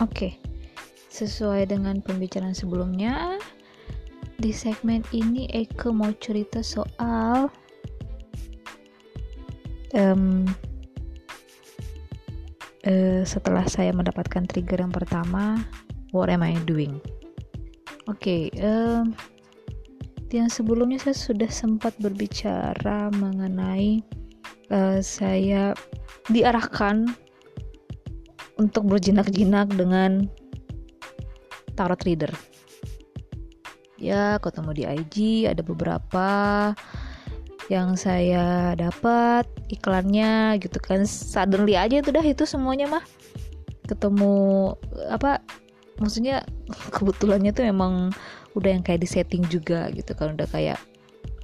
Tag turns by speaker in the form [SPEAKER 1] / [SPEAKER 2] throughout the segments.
[SPEAKER 1] Oke, sesuai dengan pembicaraan sebelumnya, di segmen ini Eke mau cerita soal um, uh, setelah saya mendapatkan trigger yang pertama, what am I doing? Oke, okay, um, yang sebelumnya saya sudah sempat berbicara mengenai uh, saya diarahkan untuk berjinak-jinak dengan tarot reader. Ya, ketemu di IG ada beberapa yang saya dapat iklannya gitu kan. Suddenly aja itu dah itu semuanya mah. Ketemu apa maksudnya kebetulannya tuh emang udah yang kayak di setting juga gitu kan. Udah kayak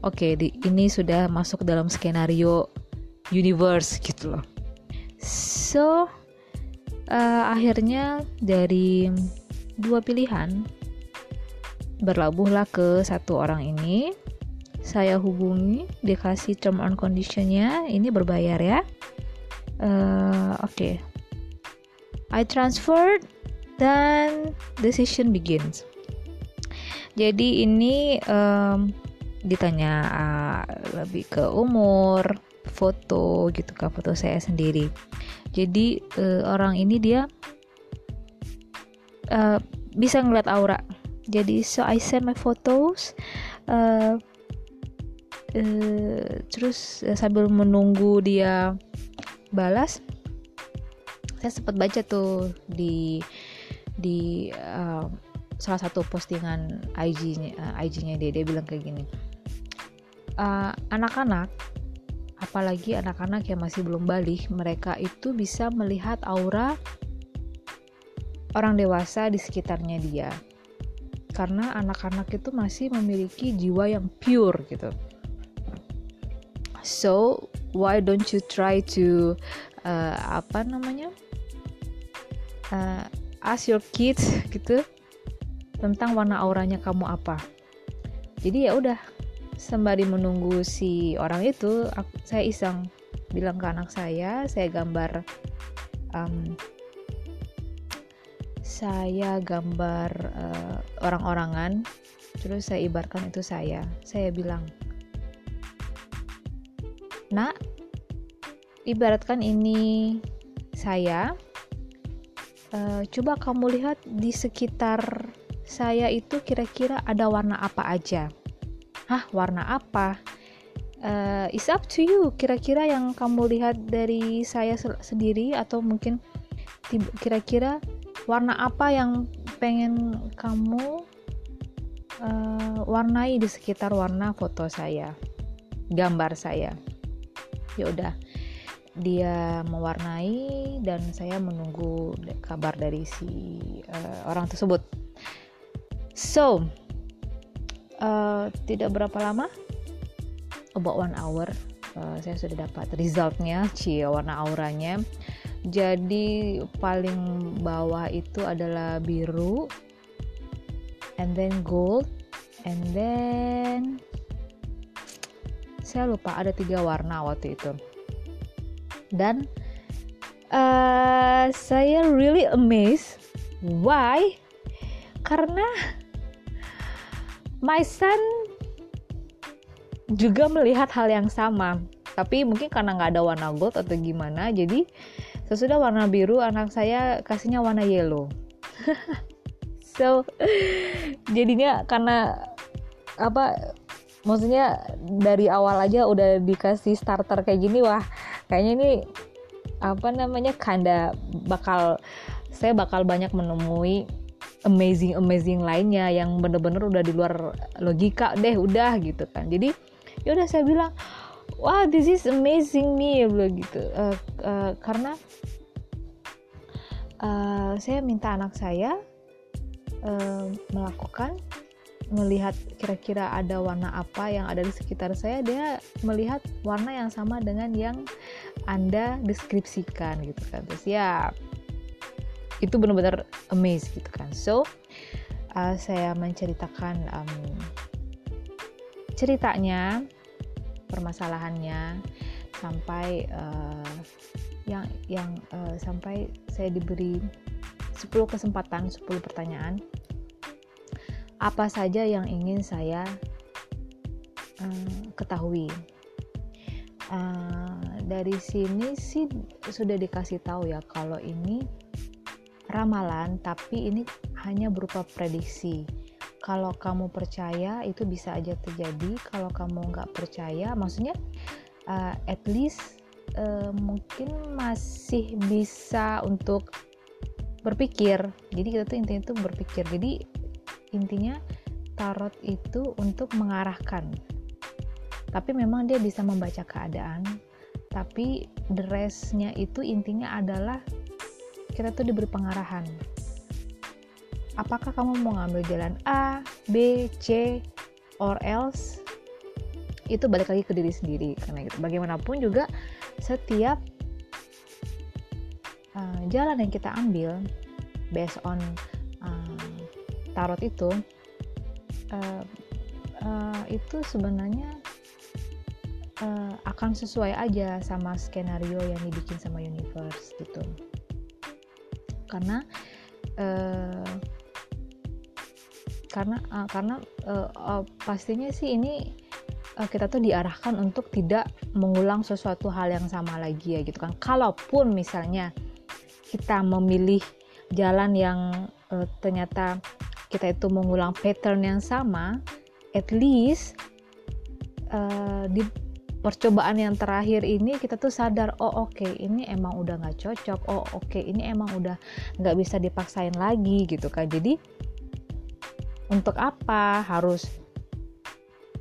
[SPEAKER 1] oke okay, ini sudah masuk dalam skenario universe gitu loh. So uh, akhirnya dari dua pilihan berlabuhlah ke satu orang ini. Saya hubungi dikasih term and conditionnya. Ini berbayar ya. Uh, oke. Okay. I transferred dan decision begins. Jadi ini um, ditanya uh, lebih ke umur foto gitu kan foto saya sendiri jadi uh, orang ini dia uh, bisa ngeliat aura. Jadi so I send my photos uh, uh, terus uh, sambil menunggu dia balas saya sempat baca tuh di di uh, salah satu postingan IG-nya uh, IG-nya dia. Dia bilang kayak gini anak-anak apalagi anak-anak yang masih belum balik mereka itu bisa melihat aura orang dewasa di sekitarnya dia. Karena anak-anak itu masih memiliki jiwa yang pure gitu. So why don't you try to uh, apa namanya? Uh, ask your kids gitu tentang warna auranya kamu apa. Jadi ya udah sembari menunggu si orang itu aku, saya iseng bilang ke anak saya saya gambar um, saya gambar uh, orang-orangan terus saya ibarkan itu saya saya bilang Nak, ibaratkan ini saya. Uh, coba kamu lihat di sekitar saya itu kira-kira ada warna apa aja. Hah, warna apa? Uh, it's up to you. Kira-kira yang kamu lihat dari saya sendiri atau mungkin kira-kira warna apa yang pengen kamu uh, warnai di sekitar warna foto saya, gambar saya ya udah dia mewarnai dan saya menunggu kabar dari si uh, orang tersebut. So, uh, tidak berapa lama, about one hour, uh, saya sudah dapat resultnya, cie warna auranya. Jadi paling bawah itu adalah biru, and then gold, and then saya lupa ada tiga warna waktu itu. Dan uh, saya really amazed why? Karena my son juga melihat hal yang sama. Tapi mungkin karena nggak ada warna gold atau gimana jadi sesudah warna biru anak saya kasihnya warna yellow. So jadinya karena apa maksudnya dari awal aja udah dikasih starter kayak gini wah kayaknya ini apa namanya kanda bakal saya bakal banyak menemui amazing amazing lainnya yang bener-bener udah di luar logika deh udah gitu kan. Jadi ya udah saya bilang wah this is amazing nih ya gitu. Uh, uh, karena uh, saya minta anak saya uh, melakukan melihat kira-kira ada warna apa yang ada di sekitar saya dia melihat warna yang sama dengan yang anda deskripsikan gitu kan. Terus ya itu benar-benar amazed gitu kan. So uh, saya menceritakan um, ceritanya permasalahannya sampai uh, yang yang uh, sampai saya diberi 10 kesempatan 10 pertanyaan. Apa saja yang ingin saya um, ketahui? Uh, dari sini sih sudah dikasih tahu ya kalau ini ramalan tapi ini hanya berupa prediksi. Kalau kamu percaya itu bisa aja terjadi. Kalau kamu nggak percaya maksudnya uh, at least uh, mungkin masih bisa untuk berpikir. Jadi kita tuh intinya tuh berpikir. Jadi intinya tarot itu untuk mengarahkan. Tapi memang dia bisa membaca keadaan. Tapi the restnya itu intinya adalah kita tuh diberi pengarahan. Apakah kamu mau ngambil jalan A, B, C, or else? Itu balik lagi ke diri sendiri karena gitu. Bagaimanapun juga setiap uh, jalan yang kita ambil based on uh, tarot itu uh, uh, itu sebenarnya uh, akan sesuai aja sama skenario yang dibikin sama universe gitu karena uh, karena uh, karena uh, uh, pastinya sih ini uh, kita tuh diarahkan untuk tidak mengulang sesuatu hal yang sama lagi ya gitu kan. Kalaupun misalnya kita memilih jalan yang uh, ternyata kita itu mengulang pattern yang sama at least uh, di percobaan yang terakhir ini kita tuh sadar oh oke okay, ini emang udah nggak cocok oh oke okay, ini emang udah nggak bisa dipaksain lagi gitu kan. Jadi untuk apa harus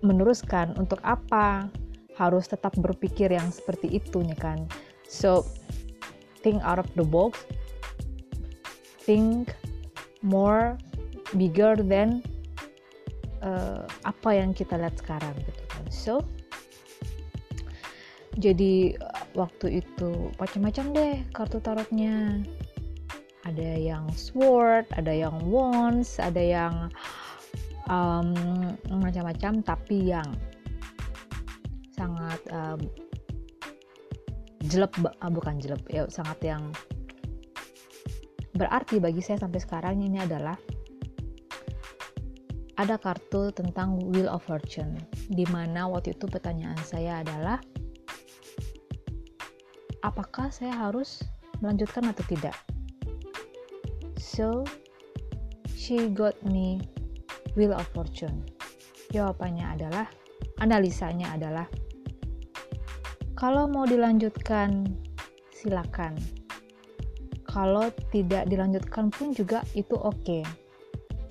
[SPEAKER 1] meneruskan? Untuk apa harus tetap berpikir yang seperti itu nih kan? So think out of the box. Think more bigger than uh, apa yang kita lihat sekarang gitu kan. So jadi waktu itu macam-macam deh kartu tarotnya. Ada yang sword ada yang wands ada yang um, macam-macam tapi yang sangat um, jelek uh, bukan jelek ya sangat yang berarti bagi saya sampai sekarang ini adalah ada kartu tentang Wheel of Fortune di mana waktu itu pertanyaan saya adalah apakah saya harus melanjutkan atau tidak So, she got me Wheel of Fortune. Jawabannya adalah, analisanya adalah, kalau mau dilanjutkan, silakan. Kalau tidak dilanjutkan pun juga itu oke. Okay.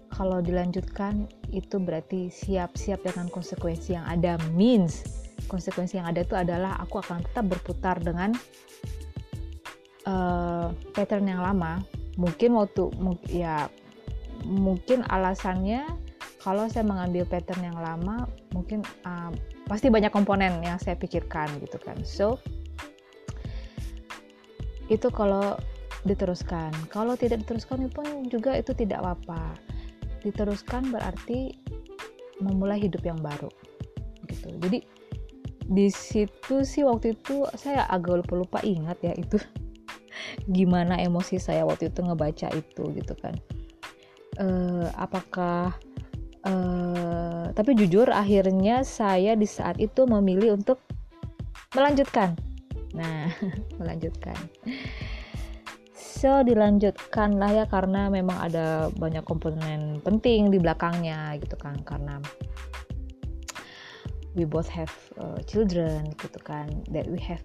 [SPEAKER 1] Kalau dilanjutkan itu berarti siap-siap dengan konsekuensi yang ada means konsekuensi yang ada itu adalah aku akan tetap berputar dengan uh, pattern yang lama. Mungkin waktu ya mungkin alasannya kalau saya mengambil pattern yang lama mungkin uh, pasti banyak komponen yang saya pikirkan gitu kan. So itu kalau diteruskan. Kalau tidak diteruskan pun juga itu tidak apa-apa. Diteruskan berarti memulai hidup yang baru gitu. Jadi di situ sih waktu itu saya agak lupa lupa ingat ya itu. Gimana emosi saya waktu itu ngebaca itu gitu kan. Uh, apakah uh, tapi jujur akhirnya saya di saat itu memilih untuk melanjutkan. Nah melanjutkan. So dilanjutkan lah ya karena memang ada banyak komponen penting di belakangnya gitu kan. Karena we both have uh, children gitu kan that we have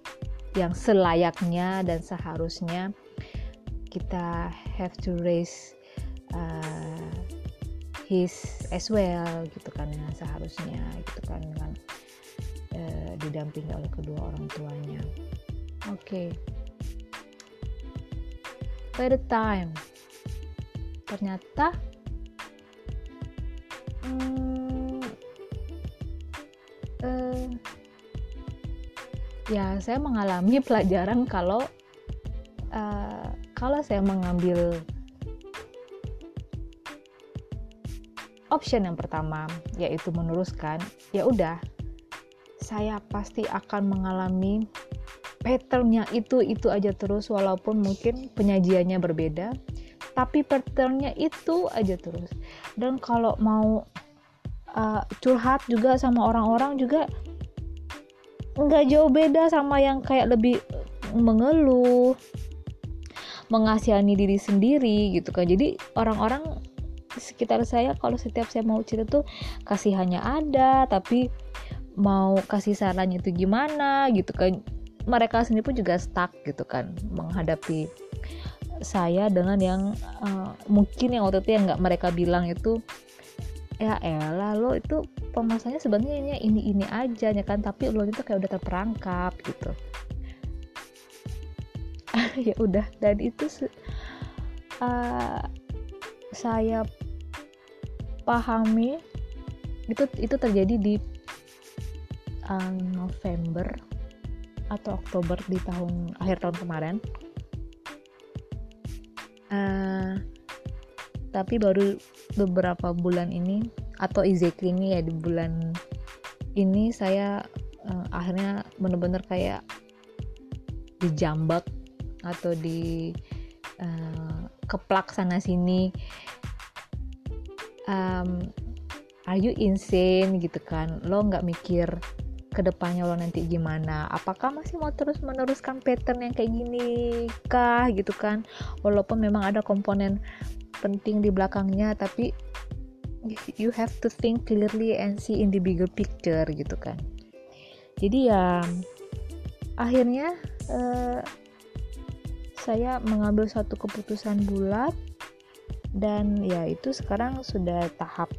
[SPEAKER 1] yang selayaknya dan seharusnya kita have to raise uh, his as well gitu kan dengan seharusnya gitu kan dengan uh, didampingi oleh kedua orang tuanya oke okay. by the time ternyata hmm, uh, ya saya mengalami pelajaran kalau uh, kalau saya mengambil option yang pertama yaitu meneruskan ya udah saya pasti akan mengalami pattern yang itu itu aja terus walaupun mungkin penyajiannya berbeda tapi patternnya itu aja terus. Dan kalau mau uh, curhat juga sama orang-orang juga nggak jauh beda sama yang kayak lebih mengeluh mengasihani diri sendiri gitu kan. Jadi orang-orang sekitar saya kalau setiap saya mau cerita tuh kasihannya ada tapi mau kasih sarannya itu gimana gitu kan. Mereka sendiri pun juga stuck gitu kan menghadapi saya dengan yang uh, mungkin yang waktu itu yang nggak mereka bilang itu ya elah lo itu pemasannya sebenarnya ini ini aja ya kan? Tapi lo itu kayak udah terperangkap gitu. Ya udah dan itu uh, saya pahami itu itu terjadi di uh, November atau Oktober di tahun akhir tahun kemarin. Uh, tapi baru beberapa bulan ini atau exactly ini ya di bulan ini saya uh, akhirnya bener-bener kayak dijambak atau di uh, keplak sana sini. Um, are you insane gitu kan? Lo nggak mikir ke depannya lo nanti gimana? Apakah masih mau terus meneruskan pattern yang kayak gini kah gitu kan? Walaupun memang ada komponen penting di belakangnya tapi you have to think clearly and see in the bigger picture gitu kan. Jadi ya akhirnya uh, saya mengambil satu keputusan bulat dan ya itu sekarang sudah tahap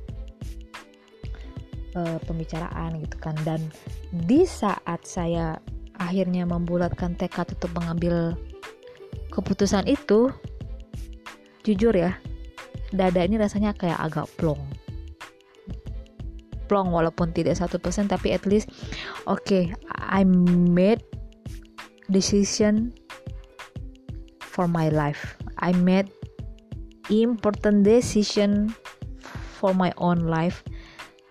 [SPEAKER 1] uh, pembicaraan gitu kan. Dan di saat saya akhirnya membulatkan tekad untuk mengambil keputusan itu jujur ya dada ini rasanya kayak agak plong plong walaupun tidak satu persen tapi at least oke okay, I made decision for my life. I made important decision for my own life,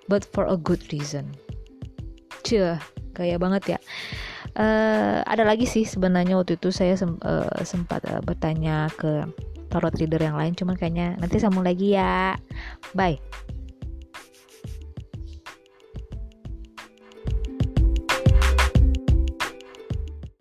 [SPEAKER 1] but for a good reason. Cie, gaya banget ya. Uh, ada lagi sih sebenarnya waktu itu saya sem uh, sempat uh, bertanya ke tarot reader yang lain, cuman kayaknya nanti sambung lagi ya. Bye.